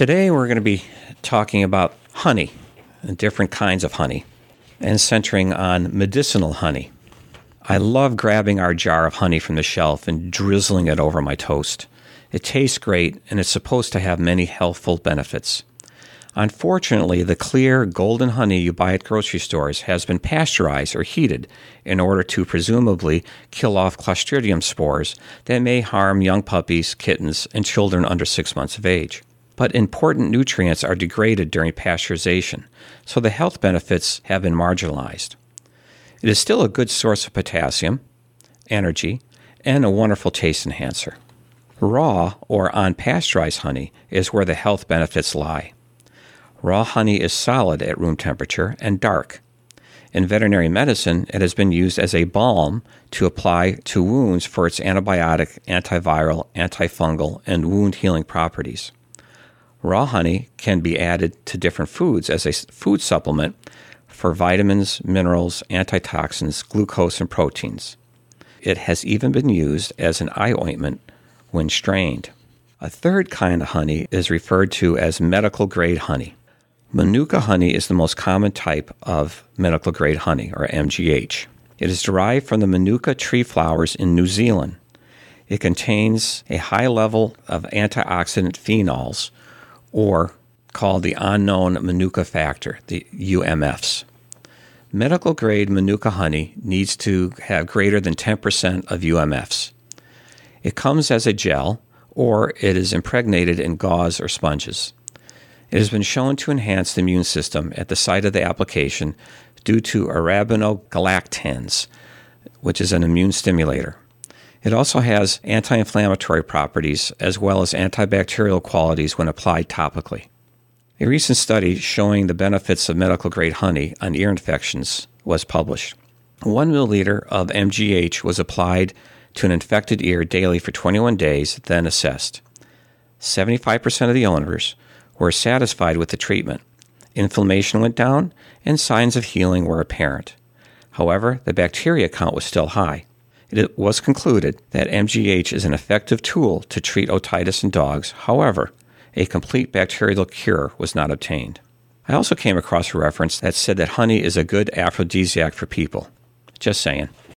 Today we're going to be talking about honey and different kinds of honey and centering on medicinal honey. I love grabbing our jar of honey from the shelf and drizzling it over my toast. It tastes great and it's supposed to have many healthful benefits. Unfortunately, the clear golden honey you buy at grocery stores has been pasteurized or heated in order to presumably kill off Clostridium spores that may harm young puppies, kittens, and children under six months of age. But important nutrients are degraded during pasteurization, so the health benefits have been marginalized. It is still a good source of potassium, energy, and a wonderful taste enhancer. Raw or unpasteurized honey is where the health benefits lie. Raw honey is solid at room temperature and dark. In veterinary medicine, it has been used as a balm to apply to wounds for its antibiotic, antiviral, antifungal, and wound healing properties. Raw honey can be added to different foods as a food supplement for vitamins, minerals, antitoxins, glucose, and proteins. It has even been used as an eye ointment when strained. A third kind of honey is referred to as medical grade honey. Manuka honey is the most common type of medical grade honey, or MGH. It is derived from the Manuka tree flowers in New Zealand. It contains a high level of antioxidant phenols, or called the unknown Manuka factor, the UMFs. Medical grade Manuka honey needs to have greater than 10% of UMFs. It comes as a gel, or it is impregnated in gauze or sponges. It has been shown to enhance the immune system at the site of the application due to arabinogalactans, which is an immune stimulator. It also has anti inflammatory properties as well as antibacterial qualities when applied topically. A recent study showing the benefits of medical grade honey on ear infections was published. One milliliter of MGH was applied to an infected ear daily for 21 days, then assessed. 75% of the owners were satisfied with the treatment. Inflammation went down, and signs of healing were apparent. However, the bacteria count was still high. It was concluded that MGH is an effective tool to treat otitis in dogs. However, a complete bacterial cure was not obtained. I also came across a reference that said that honey is a good aphrodisiac for people. Just saying.